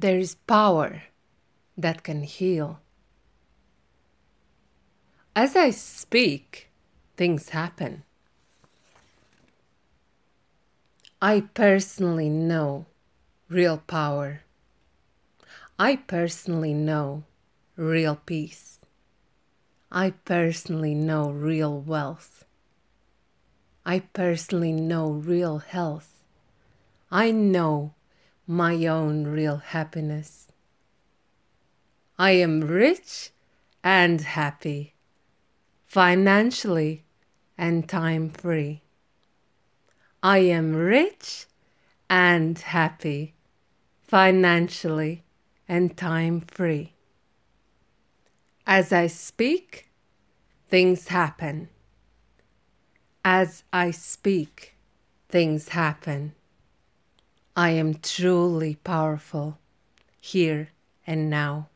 There is power that can heal. As I speak, things happen. I personally know real power. I personally know real peace. I personally know real wealth. I personally know real health. I know my own real happiness. I am rich and happy, financially and time free. I am rich and happy, financially and time free. As I speak, things happen. As I speak, things happen. I am truly powerful here and now.